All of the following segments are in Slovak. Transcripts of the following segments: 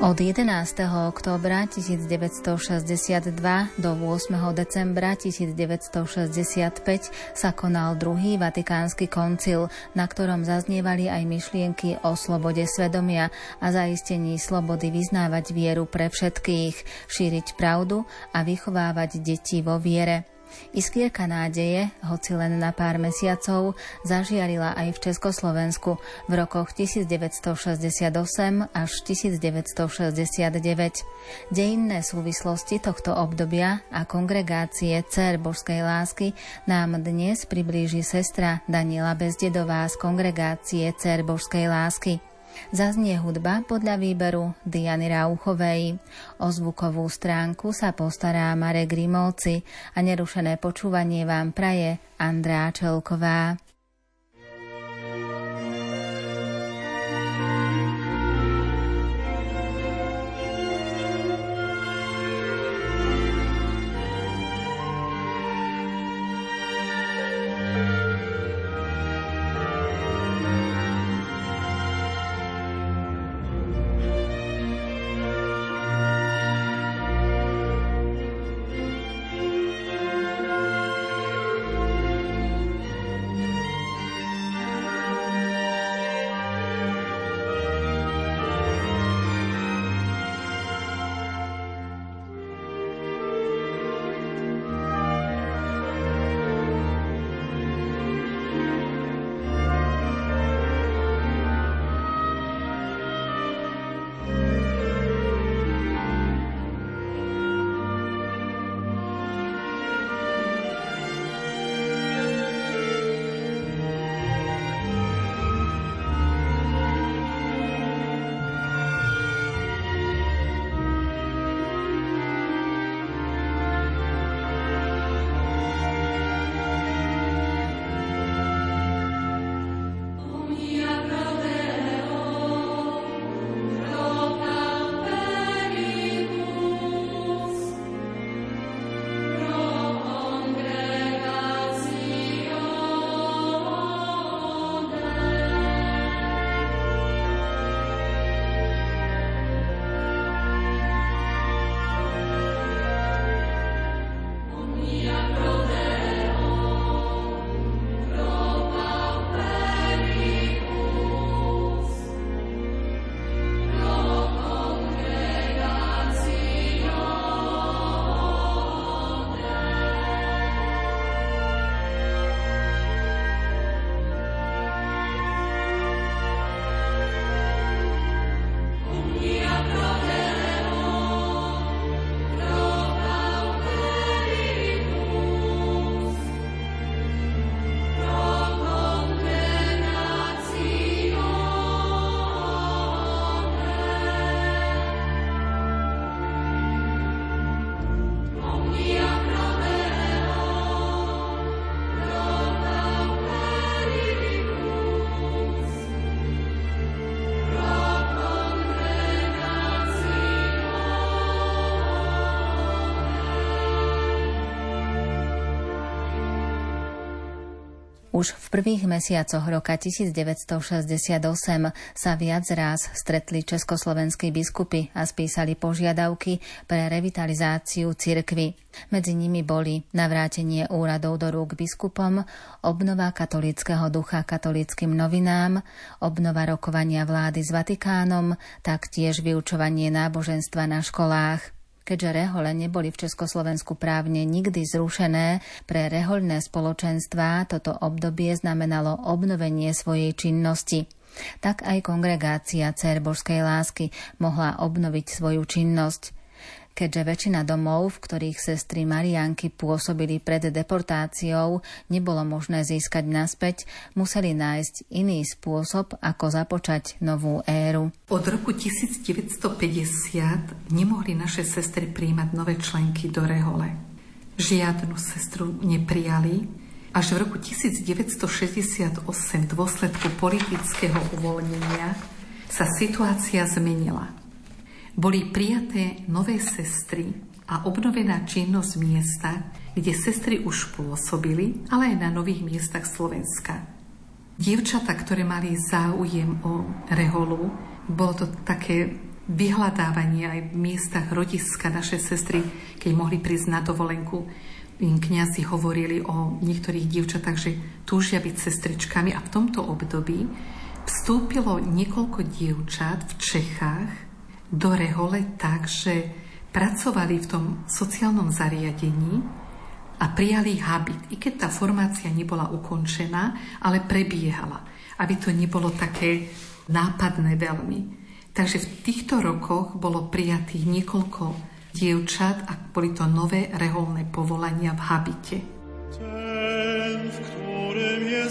Od 11. októbra 1962 do 8. decembra 1965 sa konal druhý vatikánsky koncil, na ktorom zaznievali aj myšlienky o slobode svedomia a zaistení slobody vyznávať vieru pre všetkých, šíriť pravdu a vychovávať deti vo viere. Iskierka nádeje, hoci len na pár mesiacov, zažiarila aj v Československu v rokoch 1968 až 1969. Dejinné súvislosti tohto obdobia a kongregácie Cer Božskej lásky nám dnes priblíži sestra Daniela Bezdedová z kongregácie Cer Božskej lásky. Zaznie hudba podľa výberu Diany Rauchovej. O zvukovú stránku sa postará Marek Grimovci a nerušené počúvanie vám praje Andrá Čelková. Už v prvých mesiacoch roka 1968 sa viac raz stretli československí biskupy a spísali požiadavky pre revitalizáciu cirkvy. Medzi nimi boli navrátenie úradov do rúk biskupom, obnova katolického ducha katolickým novinám, obnova rokovania vlády s Vatikánom, taktiež vyučovanie náboženstva na školách. Keďže rehole neboli v Československu právne nikdy zrušené, pre rehoľné spoločenstvá toto obdobie znamenalo obnovenie svojej činnosti. Tak aj kongregácia Cer Božskej lásky mohla obnoviť svoju činnosť keďže väčšina domov, v ktorých sestry Marianky pôsobili pred deportáciou, nebolo možné získať naspäť, museli nájsť iný spôsob, ako započať novú éru. Od roku 1950 nemohli naše sestry príjmať nové členky do rehole. Žiadnu sestru neprijali, až v roku 1968 v dôsledku politického uvoľnenia sa situácia zmenila. Boli prijaté nové sestry a obnovená činnosť miesta, kde sestry už pôsobili, ale aj na nových miestach Slovenska. Dievčata, ktoré mali záujem o reholu, bolo to také vyhľadávanie aj v miestach rodiska naše sestry, keď mohli prísť na dovolenku, im kniazy hovorili o niektorých dievčatách, že túžia byť sestričkami a v tomto období vstúpilo niekoľko dievčat v Čechách do rehole tak, že pracovali v tom sociálnom zariadení a prijali habit, i keď tá formácia nebola ukončená, ale prebiehala, aby to nebolo také nápadné veľmi. Takže v týchto rokoch bolo prijatých niekoľko dievčat a boli to nové reholné povolania v habite. Ten, v ktorém je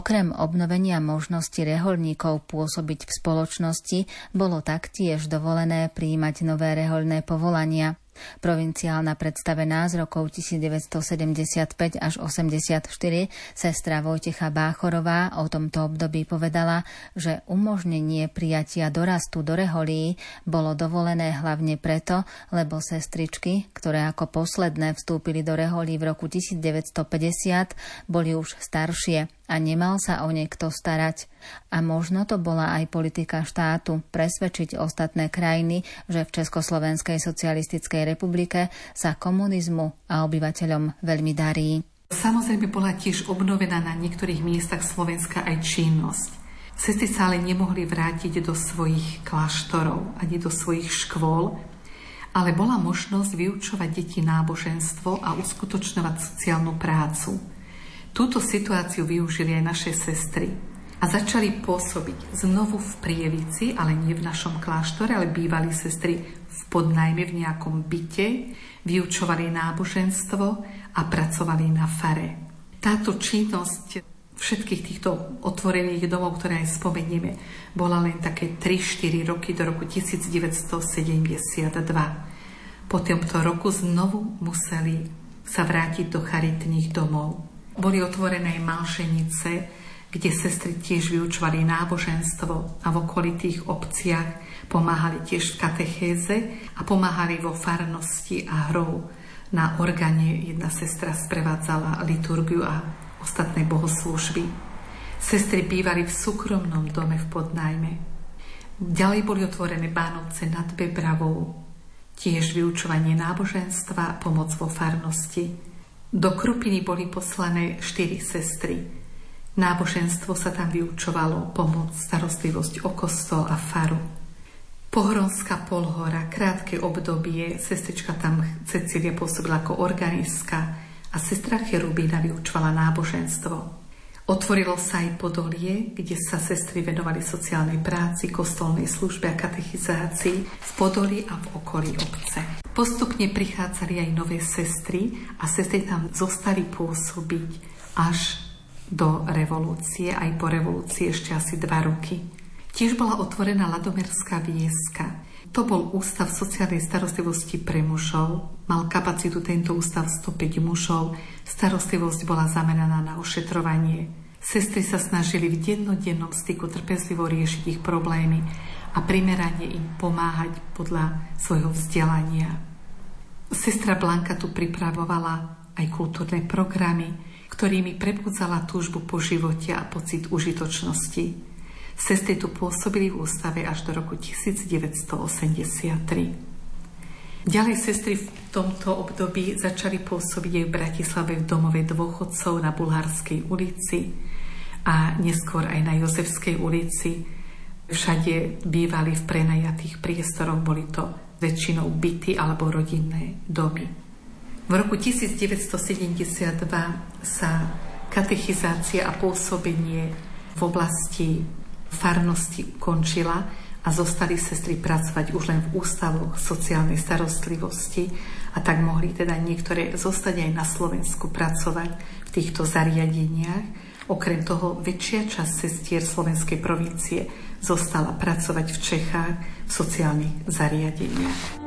Okrem obnovenia možnosti reholníkov pôsobiť v spoločnosti, bolo taktiež dovolené príjmať nové reholné povolania. Provinciálna predstavená z rokov 1975 až 84 sestra Vojtecha Báchorová o tomto období povedala, že umožnenie prijatia dorastu do reholí bolo dovolené hlavne preto, lebo sestričky, ktoré ako posledné vstúpili do reholí v roku 1950, boli už staršie a nemal sa o niekto starať. A možno to bola aj politika štátu presvedčiť ostatné krajiny, že v Československej socialistickej republike sa komunizmu a obyvateľom veľmi darí. Samozrejme bola tiež obnovená na niektorých miestach Slovenska aj činnosť. Sestry sa ale nemohli vrátiť do svojich kláštorov ani do svojich škôl, ale bola možnosť vyučovať deti náboženstvo a uskutočňovať sociálnu prácu. Túto situáciu využili aj naše sestry a začali pôsobiť znovu v Prievici, ale nie v našom kláštore, ale bývali sestry v podnajme v nejakom byte, vyučovali náboženstvo a pracovali na fare. Táto činnosť všetkých týchto otvorených domov, ktoré aj spomenieme, bola len také 3-4 roky do roku 1972. Po tomto roku znovu museli sa vrátiť do charitných domov. Boli otvorené malšenice, kde sestry tiež vyučovali náboženstvo a v okolitých obciach pomáhali tiež v katechéze a pomáhali vo farnosti a hrou. Na organe jedna sestra sprevádzala liturgiu a ostatné bohoslúžby. Sestry bývali v súkromnom dome v podnajme. Ďalej boli otvorené Bánovce nad Bebravou, tiež vyučovanie náboženstva, pomoc vo farnosti. Do Krupiny boli poslané štyri sestry. Náboženstvo sa tam vyučovalo, pomoc, starostlivosť o kostol a faru. Pohronská polhora, krátke obdobie, sestrička tam Cecilia pôsobila ako organistka a sestra Cherubína vyučovala náboženstvo. Otvorilo sa aj Podolie, kde sa sestry venovali sociálnej práci, kostolnej službe a katechizácii v Podolí a v okolí obce. Postupne prichádzali aj nové sestry a sestry tam zostali pôsobiť až do revolúcie, aj po revolúcii ešte asi dva roky. Tiež bola otvorená Ladomerská vieska. To bol ústav sociálnej starostlivosti pre mužov. Mal kapacitu tento ústav 105 mužov. Starostlivosť bola zameraná na ošetrovanie Sestry sa snažili v dennodennom styku trpezlivo riešiť ich problémy a primerane im pomáhať podľa svojho vzdelania. Sestra Blanka tu pripravovala aj kultúrne programy, ktorými prebudzala túžbu po živote a pocit užitočnosti. Sestry tu pôsobili v ústave až do roku 1983. Ďalej sestry v tomto období začali pôsobiť aj v Bratislave v domove dôchodcov na Bulharskej ulici a neskôr aj na Jozefskej ulici. Všade bývali v prenajatých priestoroch, boli to väčšinou byty alebo rodinné domy. V roku 1972 sa katechizácia a pôsobenie v oblasti farnosti ukončila a zostali sestry pracovať už len v ústavoch sociálnej starostlivosti a tak mohli teda niektoré zostať aj na Slovensku pracovať v týchto zariadeniach. Okrem toho väčšia časť sestier slovenskej provincie zostala pracovať v Čechách v sociálnych zariadeniach.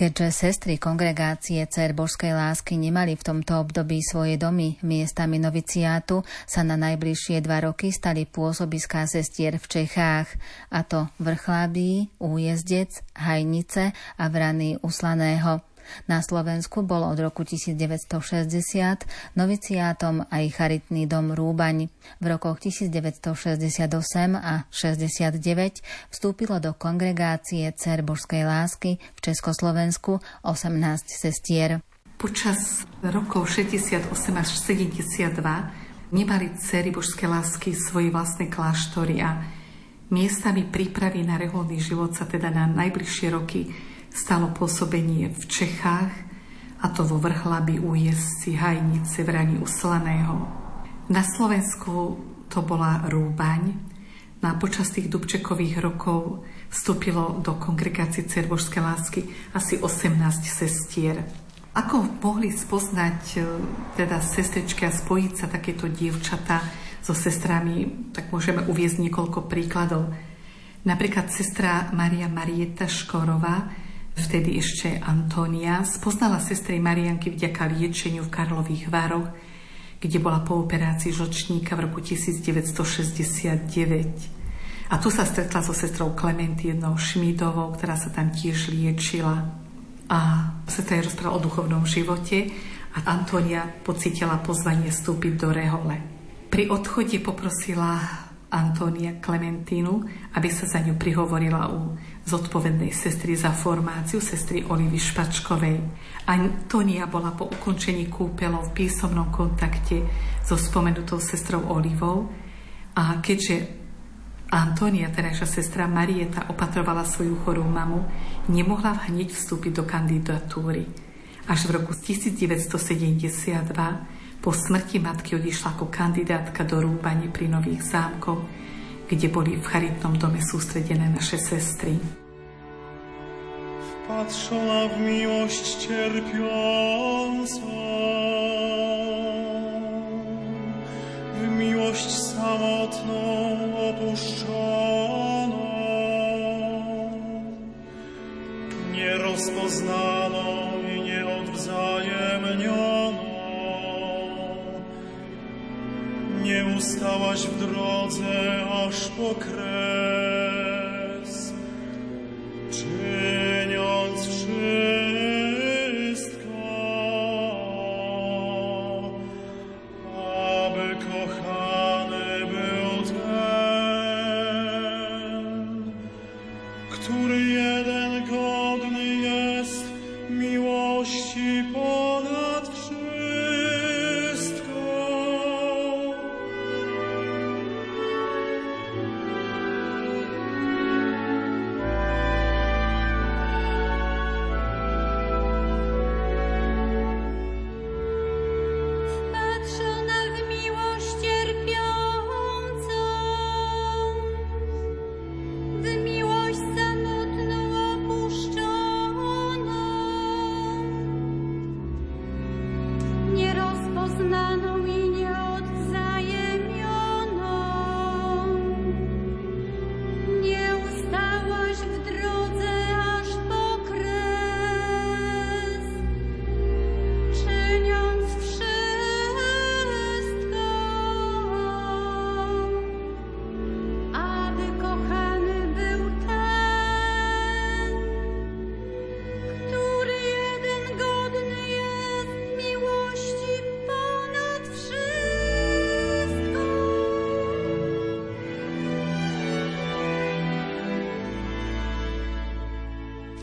Keďže sestry kongregácie Cer Božskej lásky nemali v tomto období svoje domy miestami noviciátu, sa na najbližšie dva roky stali pôsobiská sestier v Čechách, a to Vrchlabí, Újezdec, Hajnice a Vrany Uslaného. Na Slovensku bol od roku 1960 noviciátom aj charitný dom Rúbaň. V rokoch 1968 a 69 vstúpilo do kongregácie Cer Božskej lásky v Československu 18 sestier. Počas rokov 68 až 72 nemali cery božskej lásky svoje vlastné kláštory a miestami prípravy na reholný život sa teda na najbližšie roky stalo pôsobenie v Čechách, a to vo Vrchlabi, Újesci, Hajnice, Vrani Uslaného. Na Slovensku to bola Rúbaň. No a počas tých Dubčekových rokov vstúpilo do kongregácie Cerbožskej lásky asi 18 sestier. Ako mohli spoznať e, teda sestričky a spojiť sa takéto dievčata so sestrami, tak môžeme uviezť niekoľko príkladov. Napríklad sestra Maria Marieta Škorová, vtedy ešte Antónia, spoznala sestry Marianky vďaka liečeniu v Karlových Vároch, kde bola po operácii žočníka v roku 1969. A tu sa stretla so sestrou Klementínou Šmídovou, ktorá sa tam tiež liečila. A sestra jej rozprávala o duchovnom živote a Antonia pocitila pozvanie vstúpiť do rehole. Pri odchode poprosila Antonia Klementínu, aby sa za ňu prihovorila u zodpovednej sestry za formáciu, sestry Olivy Špačkovej. Antonia bola po ukončení kúpelov v písomnom kontakte so spomenutou sestrou Olivou a keďže Antonia, terajšia sestra Marieta, opatrovala svoju chorú mamu, nemohla hneď vstúpiť do kandidatúry. Až v roku 1972 po smrti matky odišla ako kandidátka do rúbanie pri Nových zámkoch, kde boli v charitnom dome sústredené naše sestry. Patrzyła w miłość cierpiącą, w miłość samotną opuszczoną, nierozpoznaną i nieodwzajemnioną. nie ustałaś w drodze aż po kres,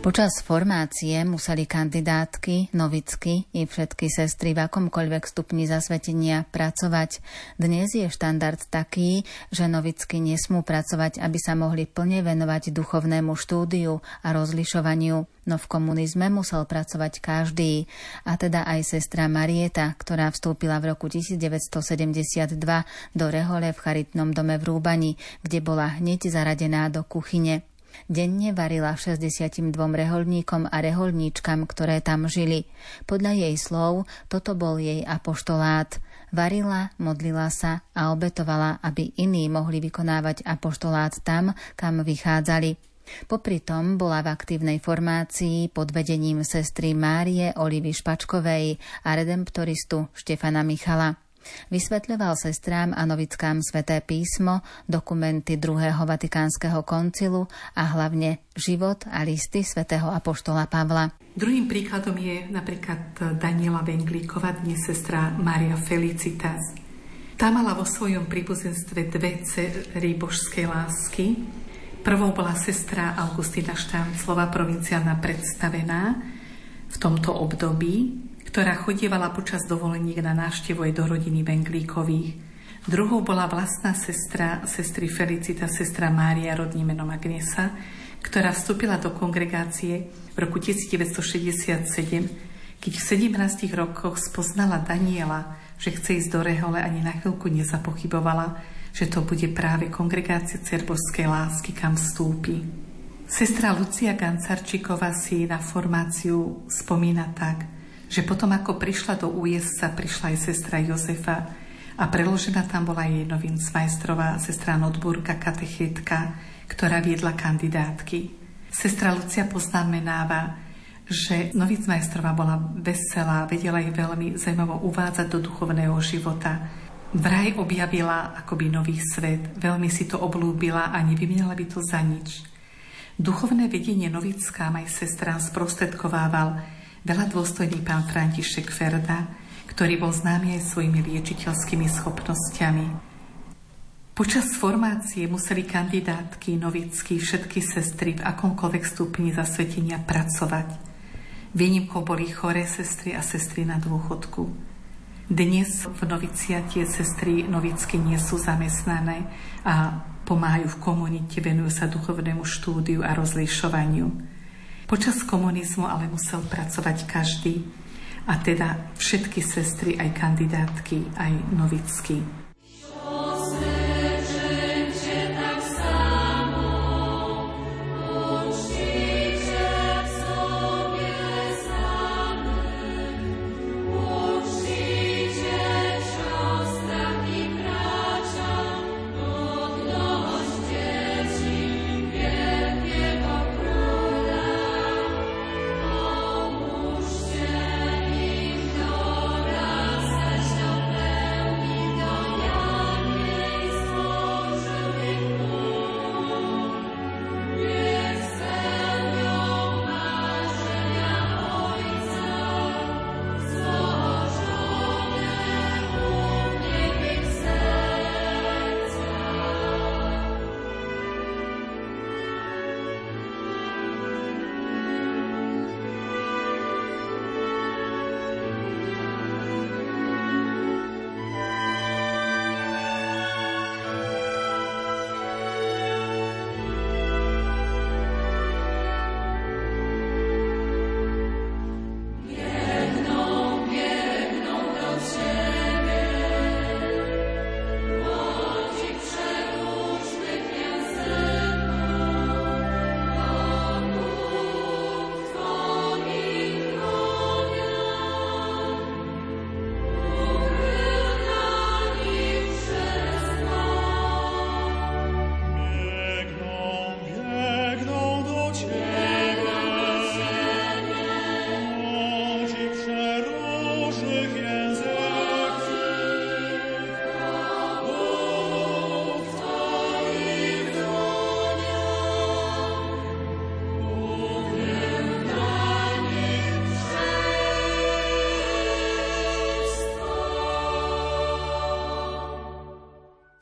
Počas formácie museli kandidátky, novicky i všetky sestry v akomkoľvek stupni zasvetenia pracovať. Dnes je štandard taký, že novicky nesmú pracovať, aby sa mohli plne venovať duchovnému štúdiu a rozlišovaniu. No v komunizme musel pracovať každý, a teda aj sestra Marieta, ktorá vstúpila v roku 1972 do rehole v charitnom dome v Rúbani, kde bola hneď zaradená do kuchyne. Denne varila 62 reholníkom a reholníčkam, ktoré tam žili. Podľa jej slov toto bol jej apoštolát. Varila, modlila sa a obetovala, aby iní mohli vykonávať apoštolát tam, kam vychádzali. Popri tom bola v aktívnej formácii pod vedením sestry Márie Olivy Špačkovej a redemptoristu Štefana Michala. Vysvetľoval sestrám a novickám sveté písmo, dokumenty druhého Vatikánskeho koncilu a hlavne život a listy svätého Apoštola Pavla. Druhým príkladom je napríklad Daniela Venglíková, dnes sestra Maria Felicitas. Tá mala vo svojom príbuzenstve dve cery božskej lásky. Prvou bola sestra Augustina Štánclova, provinciálna predstavená v tomto období ktorá chodievala počas dovoleniek na návštevu aj do rodiny Benglíkových. Druhou bola vlastná sestra, sestry Felicita, sestra Mária, rodným menom Agnesa, ktorá vstúpila do kongregácie v roku 1967, keď v 17 rokoch spoznala Daniela, že chce ísť do rehole, ani na chvíľku nezapochybovala, že to bude práve kongregácia cerbožskej lásky, kam vstúpi. Sestra Lucia Gancarčíková si na formáciu spomína tak – že potom ako prišla do Ujesca, prišla aj sestra Jozefa a preložená tam bola jej novincmajstrová sestra Notburka, katechetka, ktorá viedla kandidátky. Sestra Lucia poznamenáva, že novincmajstrová bola veselá, vedela jej veľmi zaujímavo uvádzať do duchovného života. Vraj objavila akoby nový svet, veľmi si to oblúbila a nevymienala by to za nič. Duchovné vedenie novická aj sestra sprostredkovával veľa dôstojný pán František Ferda, ktorý bol známy aj svojimi liečiteľskými schopnosťami. Počas formácie museli kandidátky, novicky, všetky sestry v akomkoľvek stupni zasvetenia pracovať. Výnimkou boli choré sestry a sestry na dôchodku. Dnes v noviciatie sestry novicky nie sú zamestnané a pomáhajú v komunite, venujú sa duchovnému štúdiu a rozlišovaniu. Počas komunizmu ale musel pracovať každý, a teda všetky sestry, aj kandidátky, aj novicky.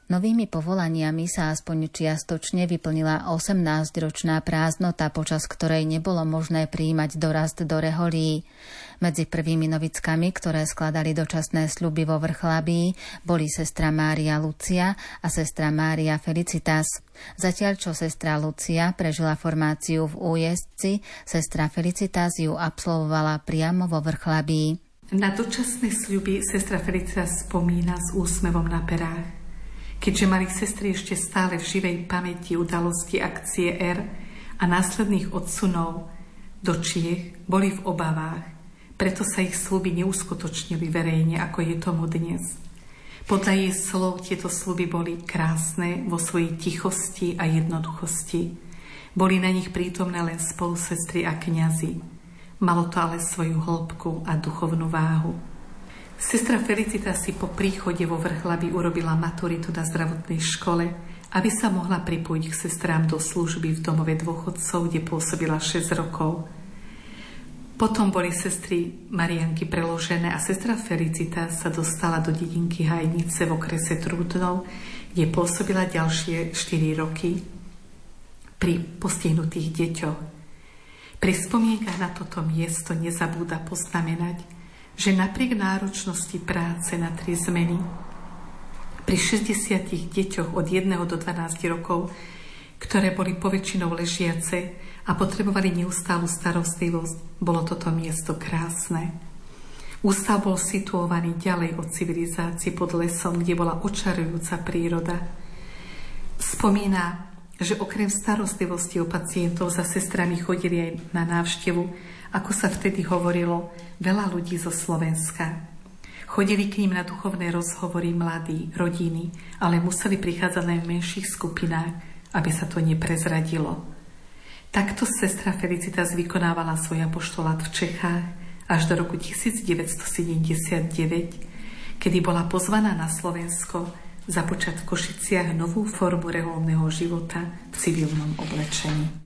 Novými povolaniami sa aspoň čiastočne vyplnila 18-ročná prázdnota, počas ktorej nebolo možné príjmať dorast do reholí. Medzi prvými novickami, ktoré skladali dočasné sluby vo Vrchlabí, boli sestra Mária Lucia a sestra Mária Felicitas. Zatiaľ, čo sestra Lucia prežila formáciu v újezdci, sestra Felicitas ju absolvovala priamo vo Vrchlabí. Na dočasné sľuby sestra Felicitas spomína s úsmevom na perách. Keďže mali sestry ešte stále v živej pamäti udalosti akcie R a následných odsunov do Čiech, boli v obavách, preto sa ich sluby neuskutočnili verejne, ako je tomu dnes. Podľa jej slov tieto sluby boli krásne vo svojej tichosti a jednoduchosti. Boli na nich prítomné len spolusestry a kňazi. Malo to ale svoju hĺbku a duchovnú váhu. Sestra Felicita si po príchode vo Vrchlabi urobila maturitu na zdravotnej škole, aby sa mohla pripojiť k sestrám do služby v domove dôchodcov, kde pôsobila 6 rokov. Potom boli sestry Marianky preložené a sestra Felicita sa dostala do dedinky Hajnice v okrese Trúdnov, kde pôsobila ďalšie 4 roky pri postihnutých deťoch. Pri spomienkach na toto miesto nezabúda poznamenať, že napriek náročnosti práce na tri zmeny pri 60 deťoch od 1 do 12 rokov, ktoré boli poväčšinou ležiace a potrebovali neustálu starostlivosť, bolo toto miesto krásne. Ústav bol situovaný ďalej od civilizácie pod lesom, kde bola očarujúca príroda. Spomína, že okrem starostlivosti o pacientov za sestrami chodili aj na návštevu ako sa vtedy hovorilo, veľa ľudí zo Slovenska. Chodili k ním na duchovné rozhovory mladí, rodiny, ale museli prichádzať len v menších skupinách, aby sa to neprezradilo. Takto sestra Felicitas vykonávala svoj apoštolát v Čechách až do roku 1979, kedy bola pozvaná na Slovensko započať v Košiciach novú formu reholného života v civilnom oblečení.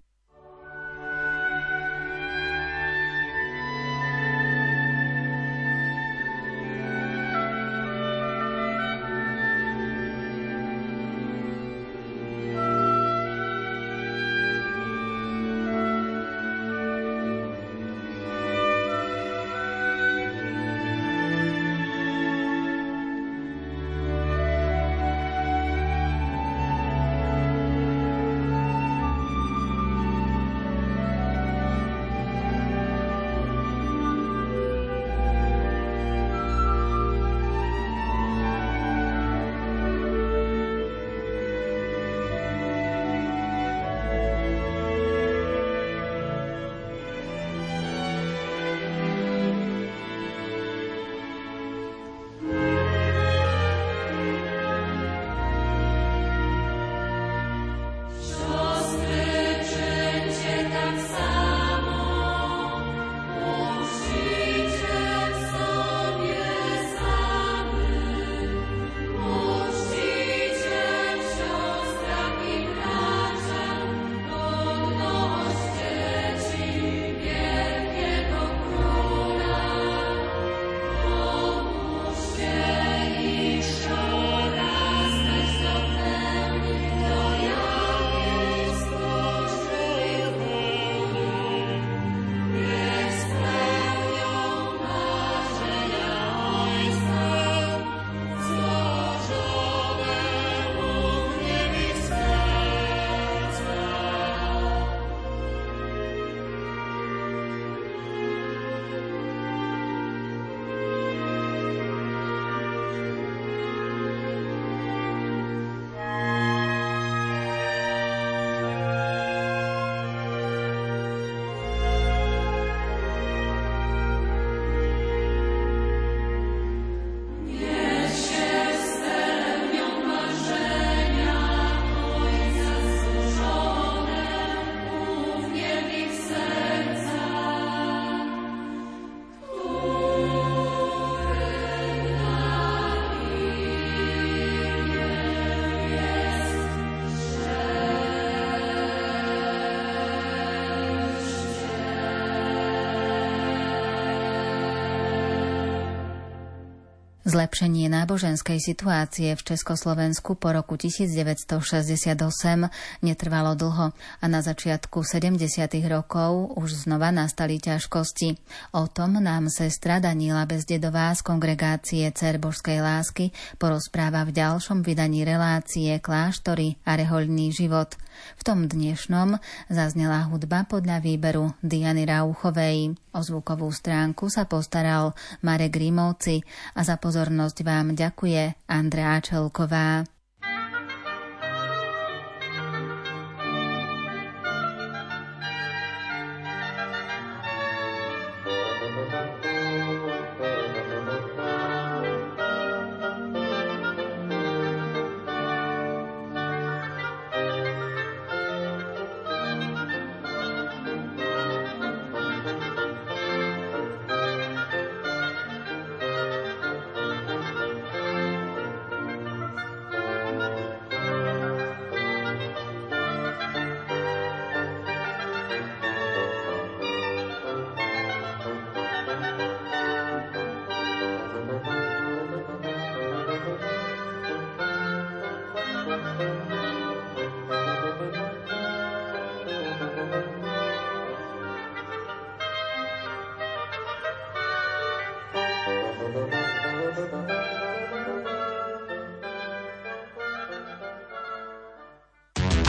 Zlepšenie náboženskej situácie v Československu po roku 1968 netrvalo dlho a na začiatku 70. rokov už znova nastali ťažkosti. O tom nám sestra Daníla Bezdedová z kongregácie Cer Božskej lásky porozpráva v ďalšom vydaní relácie Kláštory a rehoľný život. V tom dnešnom zaznela hudba podľa výberu Diany Rauchovej. O zvukovú stránku sa postaral Marek Rímovci a za pozornosť vám ďakuje Andrea Čelková.